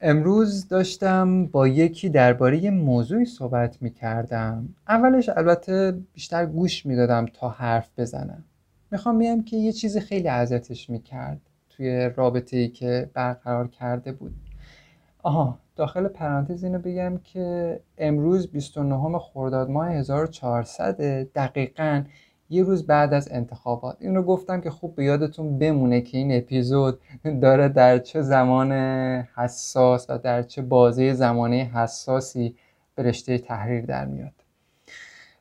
امروز داشتم با یکی درباره یه موضوعی صحبت می کردم اولش البته بیشتر گوش می دادم تا حرف بزنم. می‌خوام بگم که یه چیز خیلی اذیتش می کرد توی رابطه ای که برقرار کرده بود. آها داخل پرانتز اینو بگم که امروز 29 خرداد ماه 1400 دقیقاً یه روز بعد از انتخابات این رو گفتم که خوب به یادتون بمونه که این اپیزود داره در چه زمان حساس و در چه بازه زمانه حساسی به رشته تحریر در میاد.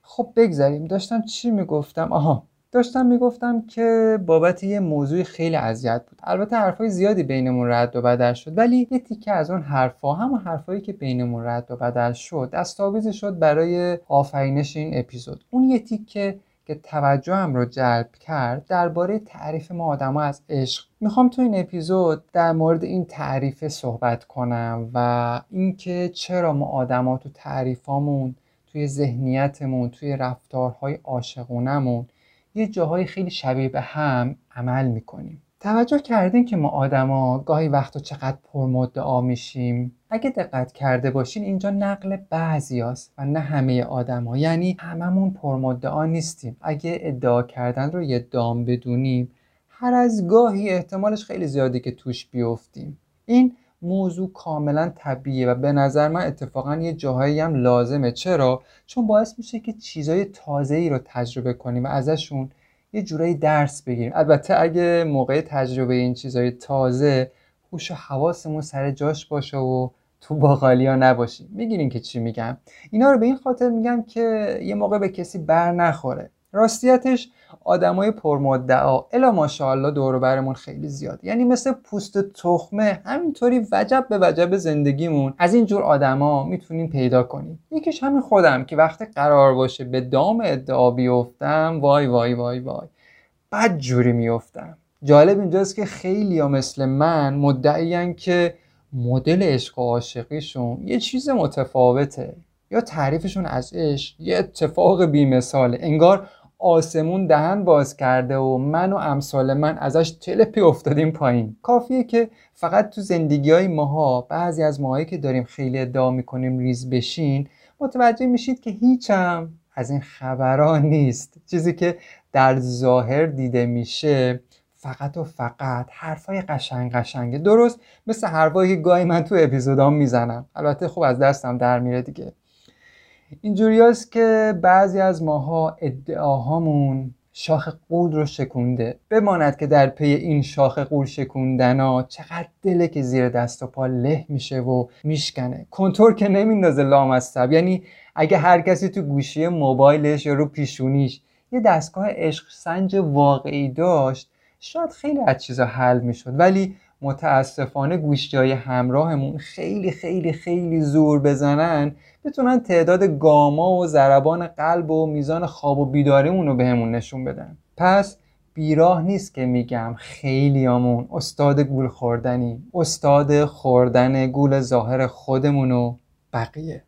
خب بگذاریم. داشتم چی می‌گفتم؟ آها داشتم می‌گفتم که بابت یه موضوع خیلی اذیت بود. البته حرفای زیادی بینمون رد و بدل شد ولی یه تیکه از اون حرفا همون حرفایی که بینمون رد و بدل شد دستاویزی شد برای آفرینش این اپیزود. اون یه تیکه که توجهم رو جلب کرد درباره تعریف ما آدما از عشق. می‌خوام تو این اپیزود در مورد این تعریف صحبت کنم و اینکه چرا ما آدما تو تعریفامون توی ذهنیتمون توی رفتارهای عاشقونمون یه جاهای خیلی شبیه به هم عمل می‌کنیم. توجه کردین که ما آدما گاهی وقتا چقدر پرمدعا میشیم. اگه دقت کرده باشین اینجا نقل بعضی هست و نه همه آدما. یعنی هممون پرمدعا نیستیم. اگه ادعا کردن رو یه دام بدونیم هر از گاهی احتمالش خیلی زیاده که توش بیفتیم. این موضوع کاملا طبیعیه و به نظر من اتفاقا یه جاهایی هم لازمه. چرا؟ چون باعث میشه که چیزای تازه ای رو تجربه کنیم و ازشون یه جورایی درس بگیریم. البته اگه موقع تجربه این چیزای تازه هوش و حواسمون سر جاش باشه و تو باقالیا نباشیم. می‌گیرین که چی میگم. اینا رو به این خاطر میگم که یه موقع به کسی بر نخوره. راستیتش آدمای پرمدعا. الا ماشاءالله دور برمون خیلی زیاد. یعنی مثل پوست تخمه همینطوری وجب به وجب زندگیمون از این جور آدما می‌تونیم پیدا کنیم. یکیش همین خودم که وقتی قرار باشه به دام ادعا بیفتم وای وای وای وای. بد جوری میفتم. جالب اینجاست که خیلی ها مثل من مدعیان که مدل عشق و عاشقیشون یه چیز متفاوته. یا تعریفشون از عشق یه اتفاق بیمثاله. انگار آسمون دهن باز کرده و من و امثال من ازش تلپی افتادیم پایین. کافیه که فقط تو زندگی های ماها بعضی از ماهایی که داریم خیلی ادعا می‌کنیم ریز بشین متوجه میشید که هیچم از این خبران نیست. چیزی که در ظاهر دیده میشه فقط و فقط حرفای قشنگ قشنگه. درست مثل حرفایی که گاهی من تو اپیزودام می‌زنم. البته خوب از دستم در میره دیگه. اینجوری که بعضی از ماها ادعاهامون شاخ قول رو شکونده. بماند که در پی این شاخ قول شکوندن ها چقدر دله که زیر دست و پا له میشه و میشکنه. کنتور که نمیندازه لامصب. یعنی اگه هر کسی تو گوشی موبایلش یا رو پیشونیش یه دستگاه عشق سنج واقعی داشت شاید خیلی از چیزا حل می‌شد. ولی متاسفانه گوشی همراهمون خیلی خیلی خیلی زور بزنن بتونن تعداد گاما و ضربان قلب و میزان خواب و بیداریمون رو بهمون نشون بدن. پس بیراه نیست که میگم خیلیامون استاد گول خوردنی استاد خوردن گول ظاهر خودمون و بقیه.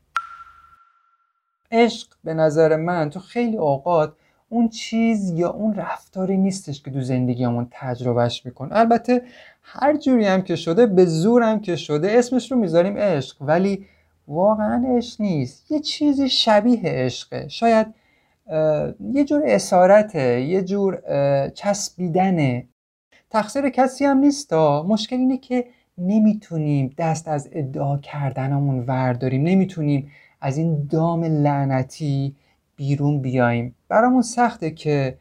عشق به نظر من تو خیلی اوقات اون چیز یا اون رفتاری نیستش که تو زندگیمون تجربهش میکن البته هر جوری هم که شده به زور هم که شده اسمش رو می‌ذاریم عشق. ولی واقعا عشق نیست. یه چیزی شبیه عشقه. شاید یه جور اسارته یه جور چسبیدنه. تقصیر کسی هم نیست مشکل اینه که نمی‌تونیم دست از ادعا کردنمون ورداریم. نمی‌تونیم از این دام لعنتی بیرون بیایم برامون سخته که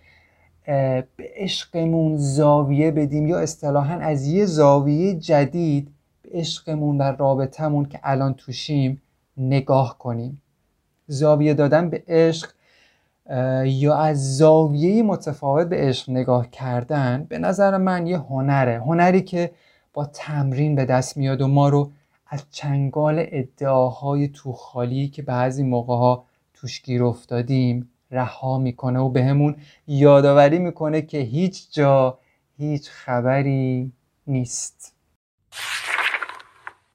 به عشقمون زاویه بدیم یا اصطلاحا از یه زاویه جدید به عشقمون و رابطمون که الان توشیم نگاه کنیم. زاویه دادن به عشق یا از زاویه متفاوت به عشق نگاه کردن به نظر من یه هنره. هنری که با تمرین به دست میاد و ما رو از چنگال ادعاهای توخالی که بعضی موقع ها توش گیر افتادیم رها می‌کنه و بهمون یادآوری می‌کنه که هیچ جا هیچ خبری نیست.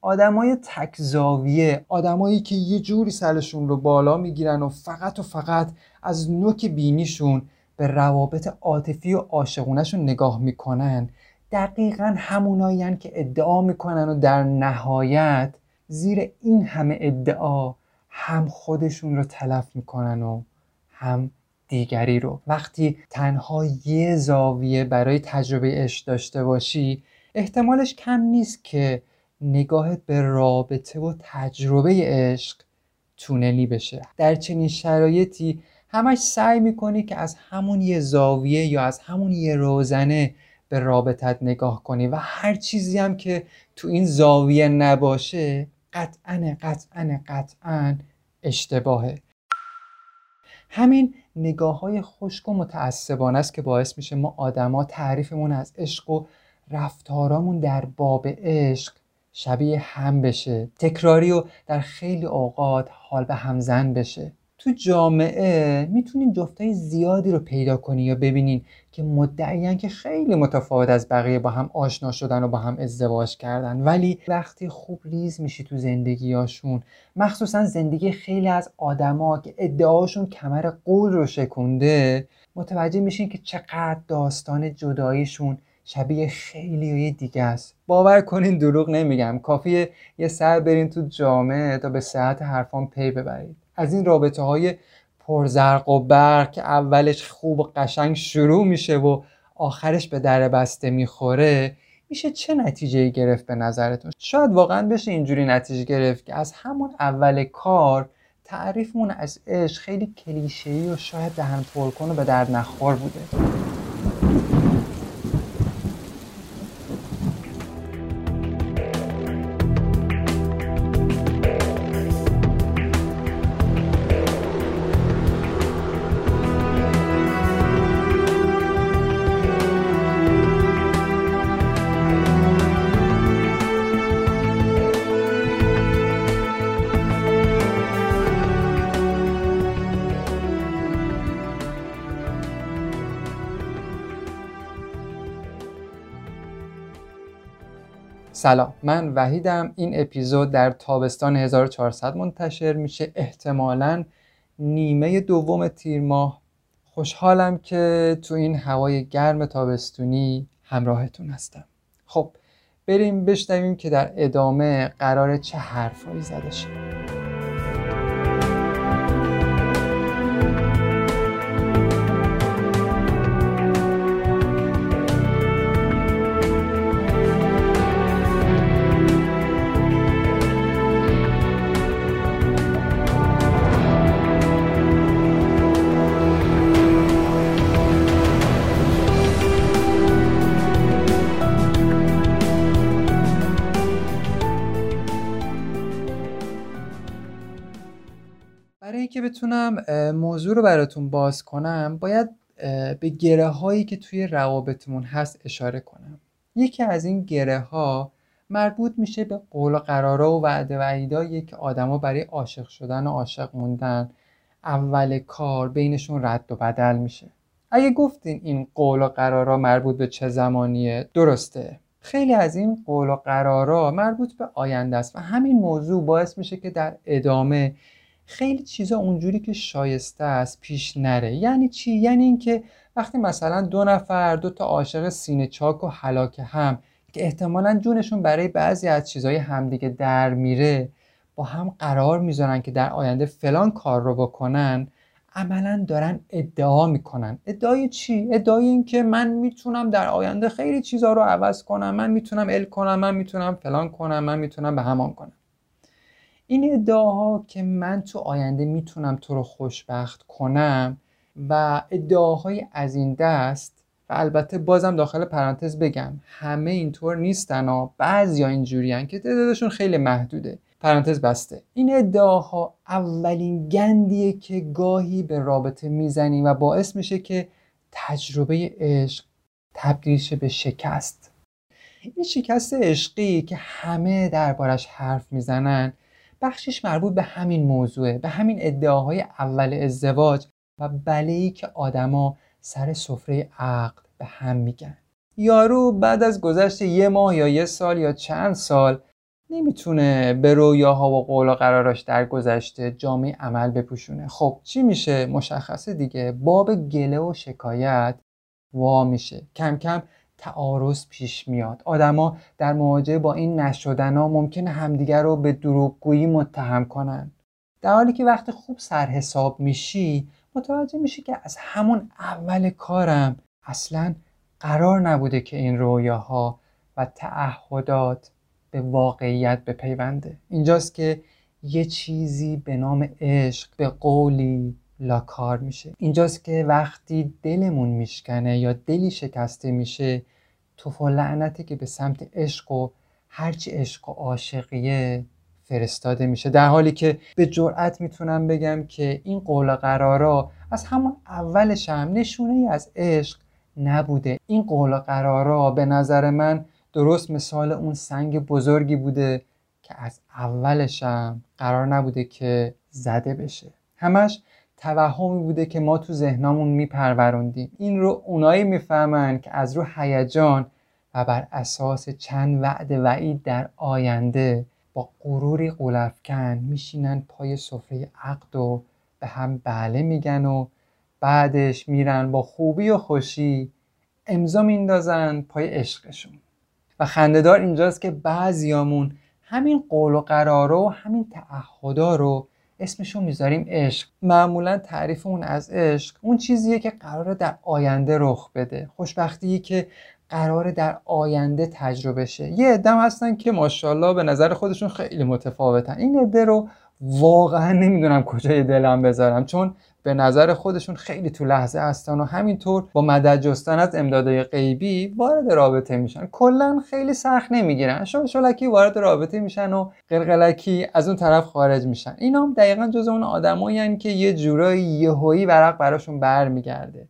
آدمای تک زاویه آدمایی که یه جوری سرشون رو بالا می‌گیرن و فقط و فقط از نوک بینیشون به روابط عاطفی و عاشقونهشون نگاه می‌کنن. دقیقا همونایی که ادعا می‌کنن و در نهایت زیر این همه ادعا هم خودشون رو تلف می‌کنن و هم دیگری رو. وقتی تنها یه زاویه برای تجربه عشق داشته باشی احتمالش کم نیست که نگاهت به رابطه و تجربه عشق تونلی بشه. در چنین شرایطی همش سعی می‌کنی که از همون یه زاویه یا از همون یه روزنه به رابطت نگاه کنی و هر چیزی هم که تو این زاویه نباشه قطعا قطعا قطعا اشتباهه. همین نگاه های خشک و متعصبانه است که باعث میشه ما آدما تعریفمون از عشق و رفتارامون در باب عشق شبیه هم بشه تکراری و در خیلی اوقات حال به همزن بشه. تو جامعه می‌تونین جفتای زیادی رو پیدا کنی یا ببینین که مدعیان که خیلی متفاوت از بقیه با هم آشنا شدن و با هم ازدواج کردن. ولی وقتی خوب ریز میشی تو زندگیاشون مخصوصا زندگی خیلی از آدما که ادعاشون کمر قول رو شکونده متوجه میشین که چقدر داستان جداییشون شبیه خیلی دیگه است. باور کنین دروغ نمیگم. کافیه یه سر برین تو جامعه تا به صحت حرفان پی ببرید. از این رابطه های پرزرق و برق که اولش خوب و قشنگ شروع میشه و آخرش به در بسته می‌خوره میشه چه نتیجه گرفت به نظرتون؟ شاید واقعا بشه اینجوری نتیجه گرفت که از همون اول کار تعریفمون از عشق خیلی کلیشه‌ای و شاید دهن پر و به درد نخور بوده. سلام. من وحیدم. این اپیزود در تابستان 1400 منتشر میشه. احتمالا نیمه دوم تیر ماه. خوشحالم که تو این هوای گرم تابستونی همراهتون هستم. خب بریم بشنویم که در ادامه قرار چه حرفایی زده شه. موضوع رو براتون باز کنم باید به گره هایی که توی روابطمون هست اشاره کنم. یکی از این گره ها مربوط میشه به قول و قرارا و وعده و عیدایی که آدما برای عاشق شدن و عاشق موندن اول کار بینشون رد و بدل میشه. اگه گفتین این قول و قرارا مربوط به چه زمانیه درسته. خیلی از این قول و قرارا مربوط به آینده است و همین موضوع باعث میشه که در ادامه خیلی چیزا اونجوری که شایسته است پیش نره. یعنی چی؟ یعنی اینکه وقتی مثلا دو نفر دو تا عاشق سینه چاک و حلاک هم که احتمالا جونشون برای بعضی از چیزهای همدیگه در میره با هم قرار می‌ذارن که در آینده فلان کار رو بکنن عملا دارن ادعا می‌کنن. ادعای چی؟ ادعای اینکه من می‌تونم در آینده خیلی چیزها رو عوض کنم من می‌تونم ال کنم من می‌تونم فلان کنم من می‌تونم به همان کنم. این ادعاها که من تو آینده می‌تونم تو رو خوشبخت کنم و ادعاهای از این دست و البته بازم داخل پرانتز بگم همه اینطور نیستن و بعضی ها اینجوری که تعدادشون خیلی محدوده. پرانتز بسته. این ادعاها اولین گندیه که گاهی به رابطه می‌زنی و باعث میشه که تجربه عشق تبدیل شه به شکست. این شکست عشقی که همه دربارش حرف می‌زنن بخشش مربوط به همین موضوعه به همین ادعاهای اول ازدواج و بله که آدما سر سفره عقد به هم میگن. یارو بعد از گذشت یه ماه یا یه سال یا چند سال نمی‌تونه به رویاها و قول و قراراش در گذشته جامعه عمل بپوشونه. خب چی میشه؟ مشخصه دیگه. باب گله و شکایت وا میشه. کم کم تعارض پیش میاد. آدما در مواجهه با این نشدن ها ممکنه همدیگر رو به دروغگویی متهم کنن. در حالی که وقتی خوب سرحساب میشی متوجه میشی که از همون اول کارم اصلا قرار نبوده که این رویاها و تعهدات به واقعیت بپیونده. اینجاست که یه چیزی به نام عشق به قولی لاکار میشه. اینجاست که وقتی دلمون میشکنه یا دلی شکسته میشه توف لعنتی که به سمت عشق و هرچی عشق و عاشقیه فرستاده میشه. در حالی که به جرأت می‌تونم بگم که این قول قرارا از همون اولش هم نشونه ای از عشق نبوده. این قول قرارا به نظر من درست مثال اون سنگ بزرگی بوده که از اولش هم قرار نبوده که زده بشه. همش توهمی بوده که ما تو ذهنمون میپروروندیم این رو اونایی می‌فهمن که از رو هیجان و بر اساس چند وعد وعید در آینده با غروری قلفکن میشینن پای سفره عقد و به هم بله میگن و بعدش میرن با خوبی و خوشی امضا میندازن پای عشقشون. و خندهدار اینجاست که بعضیامون همین قول و قرارو و همین تعهدا رو اسمشو می‌ذاریم عشق. معمولا تعریف اون از عشق اون چیزیه که قراره در آینده رخ بده. خوشبختی که قراره در آینده تجربه شه. یه عدم هستن که ماشاءالله به نظر خودشون خیلی متفاوتن. این عده رو واقعا نمی‌دونم کجای دلم بذارم. چون به نظر خودشون خیلی تو لحظه هستن و همینطور با مدد جستن از امدادهای غیبی وارد رابطه میشن. کلا خیلی سخت نمی‌گیرن. شلکی وارد رابطه میشن و قلقلکی از اون طرف خارج میشن. اینا هم دقیقا جز اون آدمایی که یه جورایی یهویی ورق براشون برمیگرده.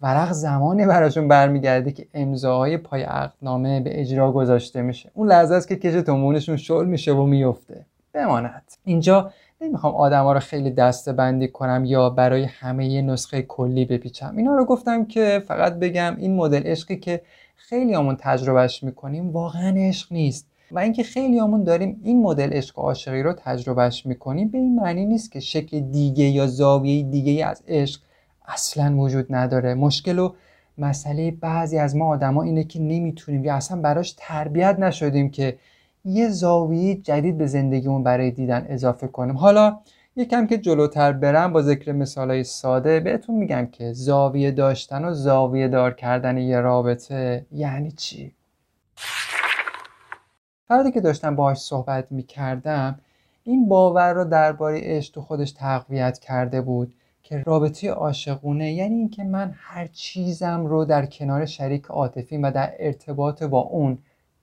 ورق زمانی براشون برمیگرده که امضاهای پای عقدنامه به اجرا گذاشته میشه. اون لحظه است که کش تومونشون شل میشه و میفته. بماند. اینجا نمی‌خوام آدما رو خیلی دسته بندی کنم یا برای همه یه نسخه کلی بپیچم. اینا رو گفتم که فقط بگم این مدل عشقی که خیلی همون تجربهش می‌کنیم واقعا عشق نیست. و اینکه خیلی همون داریم این مدل عشق عاشقی رو تجربهش می‌کنیم به این معنی نیست که شکل دیگه یا زاویه دیگه از عشق اصلا وجود نداره. مشکل و مسئله بعضی از ما آدما اینه که نمی‌تونیم یا اصلا براش تربیت نشدیم که یه زاویه جدید به زندگیمون برای دیدن اضافه کنیم. حالا یکم که جلوتر برم با ذکر مثالای ساده بهتون میگم که زاویه داشتن و زاویه دار کردن یه رابطه یعنی چی؟ فردی که داشتم باهاش صحبت می‌کردم این باور رو درباره عشق تو خودش تقویت کرده بود که رابطه عاشقونه یعنی اینکه من هر چیزم رو در کنار شریک عاطفی و در ارتباط با اون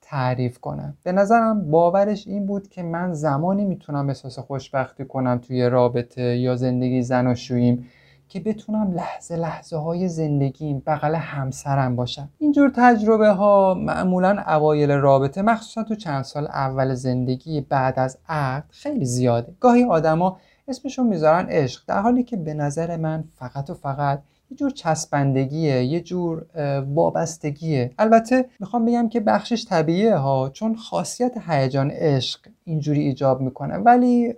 تعریف کنم. به نظرم باورش این بود که من زمانی می‌تونم احساس خوشبختی کنم توی رابطه یا زندگی زن و شویم که بتونم لحظه لحظه های زندگیم بغل همسرم باشم. اینجور تجربه ها معمولا اوایل رابطه مخصوصا تو چند سال اول زندگی بعد از عقد خیلی زیاده. گاهی آدما اسمشون می‌ذارن عشق در حالی که به نظر من فقط و فقط یه جور چسبندگیه یه جور وابستگیه. البته می‌خوام بگم که بخشش طبیعیه ها چون خاصیت هیجان عشق اینجوری ایجاب می‌کنه. ولی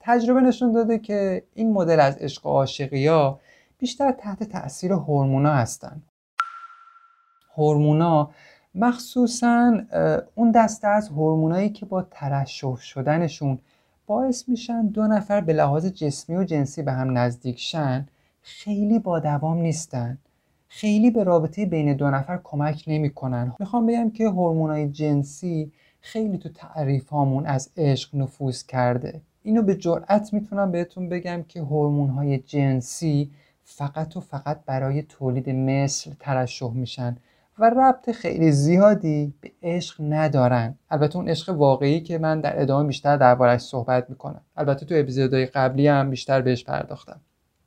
تجربه نشون داده که این مدل از عشق و عاشقی ها بیشتر تحت تاثیر هورمونا هستن. هورمونا مخصوصا اون دسته از هورمونایی که با ترشح شدنشون باعث میشن دو نفر به لحاظ جسمی و جنسی به هم نزدیک شن. خیلی با دوام نیستن. خیلی به رابطه بین دو نفر کمک نمی‌کنن. می‌خوام بگم که هورمونای جنسی خیلی تو تعریف هامون از عشق نفوذ کرده. اینو به جرأت می‌تونم بهتون بگم که هورمون های جنسی فقط و فقط برای تولید مثل ترشح میشن و ربط خیلی زیادی به عشق ندارن. البته اون عشق واقعی که من در ادامه بیشتر دربارش صحبت می‌کنم. البته تو اپیزودهای قبلی هم بیشتر بهش پرداختم.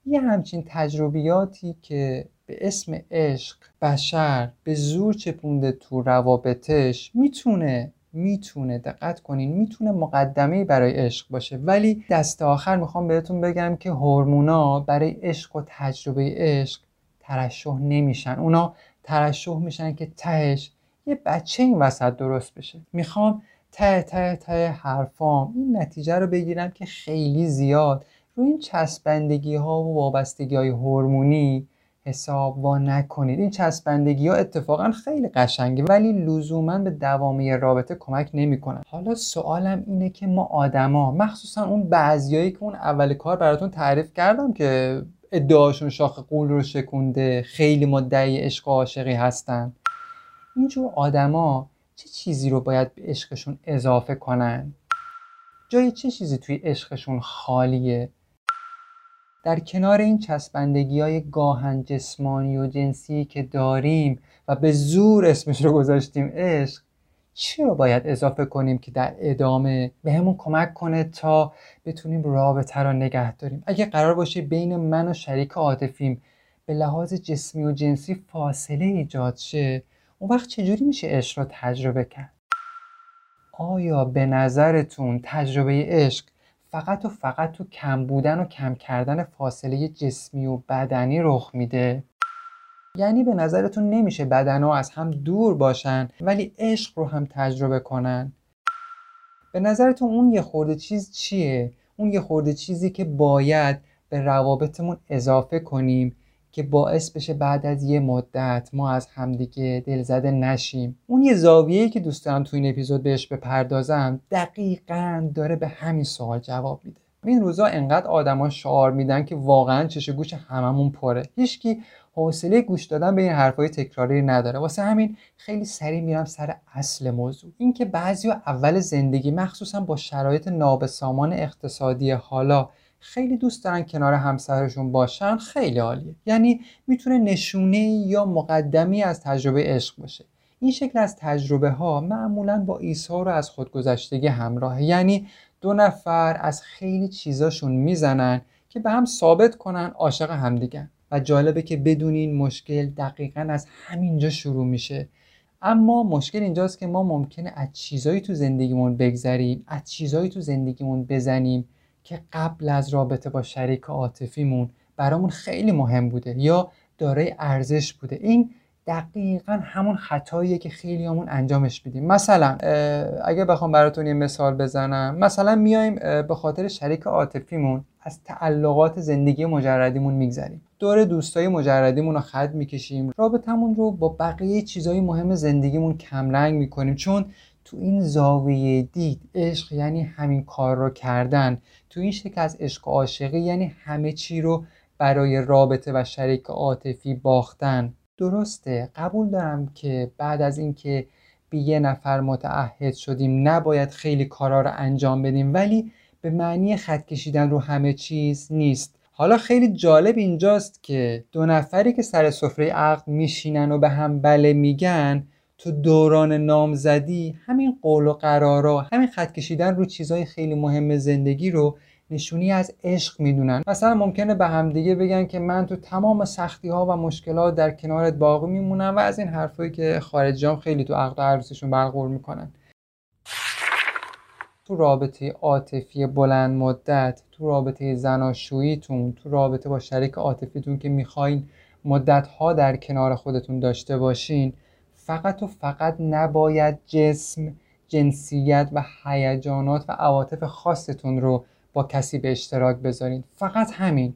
یه همچین تجربیاتی که به اسم عشق بشر به زور چپونده تو روابطش می‌تونه می‌تونه دقت کنین می‌تونه مقدمه برای عشق باشه. ولی دست آخر می‌خوام بهتون بگم که هورمونا برای عشق و تجربه عشق ترشح نمیشن. اونا ترشح میشن که تهش یه بچه این وسط درست بشه. می‌خوام ته ته ته حرفام این نتیجه رو بگیرم که خیلی زیاد روی این چسبندگی ها و وابستگی های هورمونی حساب وا نکنید. این چسبندگی ها اتفاقا خیلی قشنگه ولی لزوما به دوامی رابطه کمک نمی‌کنن. حالا سوالم اینه که ما آدما مخصوصا اون بعضیایی که اون اول کار براتون تعریف کردم که ادعاشون شاخ قول رو شکونده خیلی مدعی عشق و عاشقی هستن اینجور آدما چه چیزی رو باید به عشقشون اضافه کنن؟ جای چه چیزی توی عشقشون خالیه؟ در کنار این چسبندگی های گاهن جسمانی و جنسی که داریم و به زور اسمش رو گذاشتیم عشق چی رو باید اضافه کنیم که در ادامه به همون کمک کنه تا بتونیم رابطه رو نگه داریم؟ اگه قرار باشه بین من و شریک عاطفیم به لحاظ جسمی و جنسی فاصله ایجاد شه اون وقت چجوری میشه عشق رو تجربه کرد؟ آیا به نظرتون تجربه عشق فقط و فقط تو کم بودن و کم کردن فاصله جسمی و بدنی رخ میده. یعنی به نظرتون نمیشه بدنها از هم دور باشن ولی عشق رو هم تجربه کنن. به نظرتون اون یه خورده چیز چیه؟ اون یه خورده چیزی که باید به روابطمون اضافه کنیم. که باعث بشه بعد از یه مدت ما از همدیگه دلزده نشیم. اون یه زاویه‌ای که دوست دارم تو این اپیزود بهش بپردازم دقیقا داره به همین سوال جواب میده. این روزا انقدر آدما شعار میدن که واقعا چش گوش هممون پره. هیچکی حوصله گوش دادن به این حرفای تکراری نداره. واسه همین خیلی سریع میرم سر اصل موضوع. اینکه بعضی اول زندگی مخصوصا با شرایط نابسامان اقتصادی حالا خیلی دوست دارن کنار همسرشون باشن خیلی عالیه. یعنی می‌تونه نشونه یا مقدمی از تجربه عشق باشه. این شکل از تجربه ها معمولا با ایثار از خودگذشتگی همراهه یعنی دو نفر از خیلی چیزاشون می‌زنن که به هم ثابت کنن عاشق همدیگن. و جالبه که بدون این مشکل دقیقا از همینجا شروع میشه. اما مشکل اینجاست که ما ممکنه از چیزایی تو زندگیمون بگذریم از چیزایی تو زندگیمون بزنیم که قبل از رابطه با شریک عاطفیمون برامون خیلی مهم بوده یا دارای ارزش بوده. این دقیقا همون خطاییه که خیلی همون انجامش میدیم. مثلا اگه بخوام براتون یه مثال بزنم مثلا میایم به خاطر شریک عاطفیمون از تعلقات زندگی مجردیمون میگذریم. دور دوستای مجردیمون رو خط می‌کشیم. رابطمون رو با بقیه چیزهای مهم زندگیمون کمرنگ می‌کنیم. چون تو این زاویه دید عشق یعنی همین کار رو کردن. تو این شکل از عشق عاشقی یعنی همه چی رو برای رابطه و شریک عاطفی باختن. درسته قبول دارم که بعد از اینکه به یه نفر متعهد شدیم نباید خیلی کارا رو انجام بدیم ولی به معنی خط کشیدن رو همه چیز نیست. حالا خیلی جالب اینجاست که دو نفری که سر سفره عقد میشینن و به هم بله میگن تو دوران نامزدی همین قول و قرارا همین خط کشیدن رو چیزهای خیلی مهم زندگی رو نشونی از عشق می‌دونن. مثلا ممکنه به همدیگه بگن که من تو تمام سختی ها و مشکلات در کنارت باقی میمونم و از این حرفایی که خارجیام خیلی تو عقد عروسیشون برقرار می‌کنن. تو رابطه عاطفی بلند مدت تو رابطه زناشوییتون تو رابطه با شریک عاطفیتون که می‌خواین مدت ها در کنار خودتون داشته باشین فقط و فقط نباید جسم جنسیت و هیجانات و عواطف خاصتون رو با کسی به اشتراک بذارین. فقط همین.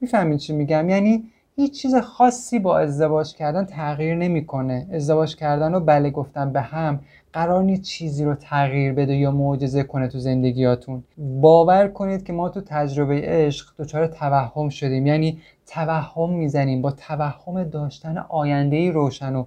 می‌فهمین چی میگم؟ یعنی هیچ چیز خاصی با ازدواج کردن تغییر نمی‌کنه. ازدواج کردن و بله گفتن به هم قرار نیست چیزی رو تغییر بده یا معجزه کنه تو زندگیاتون. باور کنید که ما تو تجربه عشق دچار توهم شدیم. یعنی توهم می‌زنیم. با توهم داشتن آینده روشن و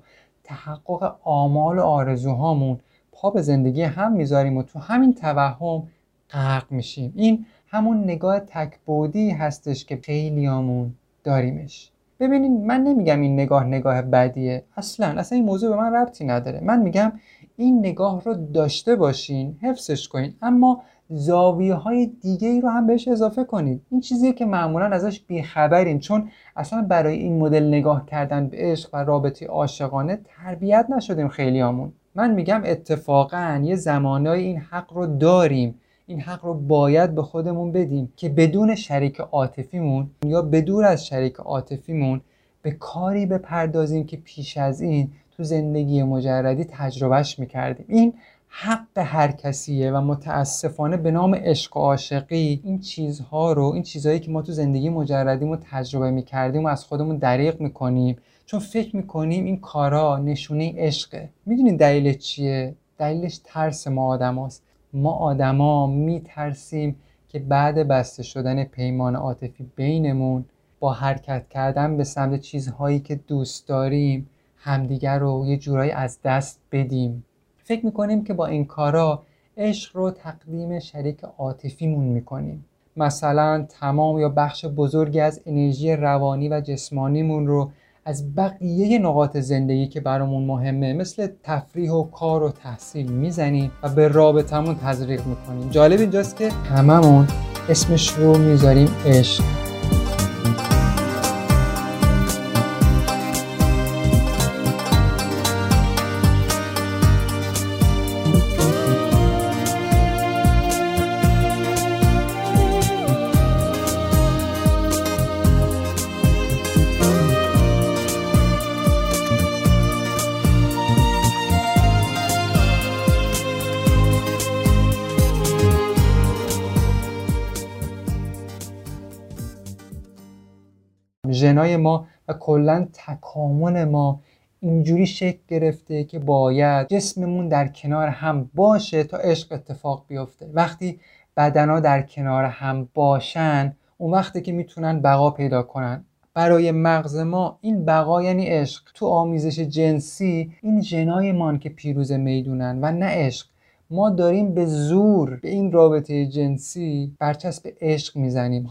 تحقق آمال و آرزوهامون پا به زندگی هم می‌ذاریم و تو همین توهم غرق میشیم. این همون نگاه تکبودی هستش که خیلیامون داریمش. ببینید من نمیگم این نگاه نگاه بدیه. اصلا اصلا این موضوع به من ربطی نداره. من میگم این نگاه رو داشته باشین حفظش کنین. اما زاویه های دیگه ای رو هم بهش اضافه کنید. این چیزیه که معمولا ازش بیخبرین چون اصلا برای این مدل نگاه کردن به عشق و رابطه عاشقانه تربیت نشدیم خیلیامون من میگم اتفاقا یه زمانای این حق رو داریم. این حق رو باید به خودمون بدیم که بدون شریک عاطفیمون یا بدور از شریک عاطفیمون به کاری بپردازیم که پیش از این تو زندگی مجردی تجربهش می‌کردیم. این حق هر کسیه و متاسفانه به نام عشق و عاشقی این چیزها رو این چیزهایی که ما تو زندگی مجردیم و تجربه می‌کردیم و از خودمون دریغ می‌کنیم. چون فکر می‌کنیم این کارا نشونه عشقه. می‌دونین دلیل چیه؟ دلیلش ترس ما آدم ما آدما میترسیم که بعد بسته شدن پیمان عاطفی بینمون با حرکت کردن به سمت چیزهایی که دوست داریم همدیگر رو یه جورایی از دست بدیم. فکر می‌کنیم که با این کارا عشق رو تقدیم شریک عاطفیمون می‌کنیم. مثلا تمام یا بخش بزرگی از انرژی روانی و جسمانیمون رو از بقیه نقاط زندگی که برامون مهمه مثل تفریح و کار و تحصیل می‌زنیم و به رابطمون تزریق می‌کنیم. جالب اینجاست که هممون اسمش رو می‌ذاریم عشق. ژنای ما و کلا تکامل ما اینجوری شکل گرفته که باید جسممون در کنار هم باشه تا عشق اتفاق بیفته. وقتی بدنا در کنار هم باشن اون وقتی که می‌تونن بقا پیدا کنن. برای مغز ما این بقا یعنی عشق. تو آمیزش جنسی این ژنایمان که پیروز می‌دونن و نه عشق. ما داریم به زور به این رابطه جنسی برچسب عشق می‌زنیم.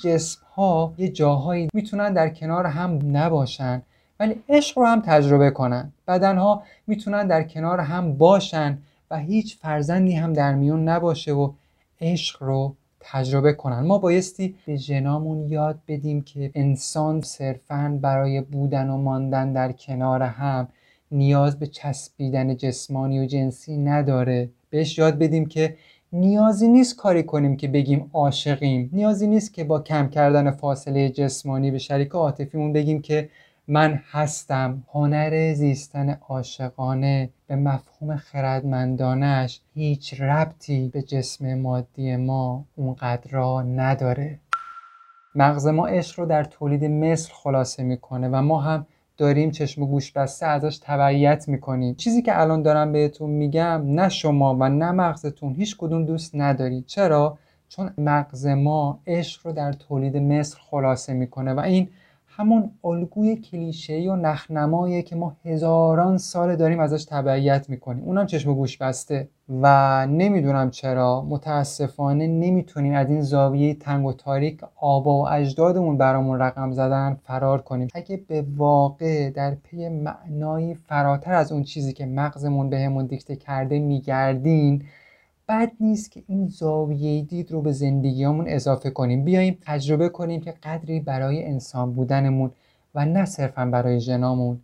جسم ها یه جاهایی می‌تونن در کنار هم نباشن ولی عشق رو هم تجربه کنن. بدن ها می‌تونن در کنار هم باشن و هیچ فرزندی هم در میون نباشه و عشق رو تجربه کنن. ما بایستی به جنامون یاد بدیم که انسان صرفا برای بودن و ماندن در کنار هم نیاز به چسبیدن جسمانی و جنسی نداره. بهش یاد بدیم که نیازی نیست کاری کنیم که بگیم عاشقیم. نیازی نیست که با کم کردن فاصله جسمانی به شریک عاطفیمون بگیم که من هستم. هنر زیستن عاشقانه به مفهوم خردمندانش هیچ ربطی به جسم مادی ما اونقدر را نداره. مغز ما عشق رو در تولید مثل خلاصه می‌کنه و ما هم داریم چشم و گوش بسته ازش تبعیت می‌کنیم. چیزی که الان دارم بهتون میگم نه شما و نه مغزتون هیچ کدوم دوست ندارید. چرا؟ چون مغز ما عشق رو در تولید مثل خلاصه می‌کنه و این همون الگوی کلیشه‌ای و نخنماییه که ما هزاران سال داریم ازش تبعیت می‌کنیم. اونم چشم و گوش بسته. و نمی‌دونم چرا متاسفانه نمی‌تونیم از این زاویه تنگ و تاریک آبا و اجدادمون برامون رقم زدن فرار کنیم. اگه به واقع در پی معنایی فراتر از اون چیزی که مغزمون بهمون دیکته کرده میگردین بد نیست که این زاویه دید رو به زندگیامون اضافه کنیم. بیاییم تجربه کنیم که قدری برای انسان بودنمون و نه صرفا برای جنامون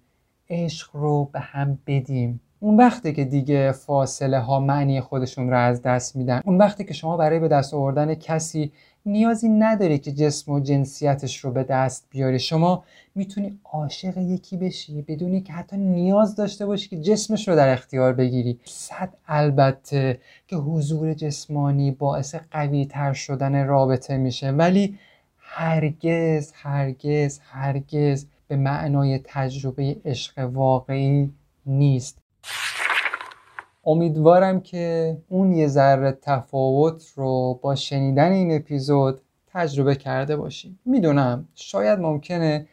عشق رو به هم بدیم. اون وقتی که دیگه فاصله ها معنی خودشون رو از دست میدن. اون وقتی که شما برای به دست آوردن کسی نیازی نداری که جسم و جنسیتش رو به دست بیاری. شما می‌تونی عاشق یکی بشی بدونی که حتی نیاز داشته باشی که جسمش رو در اختیار بگیری. صد البته که حضور جسمانی باعث قوی تر شدن رابطه میشه. ولی هرگز هرگز هرگز به معنای تجربه عشق واقعی نیست. امیدوارم که اون یه ذره تفاوت رو با شنیدن این اپیزود تجربه کرده باشیم. می‌دونم شاید ممکنه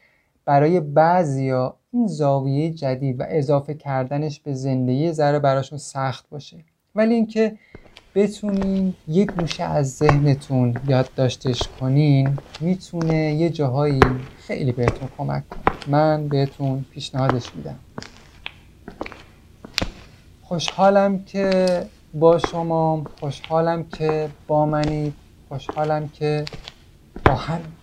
برای بعضیا این زاویه جدید و اضافه کردنش به زندگی ذره براشون سخت باشه. ولی اینکه بتونین یک گوشه از ذهنتون یادداشتش کنین می‌تونه یه جاهایی خیلی بهتون کمک کنه. من بهتون پیشنهادش میدم. خوشحالم که با شما خوشحالم که با منی خوشحالم که با هم.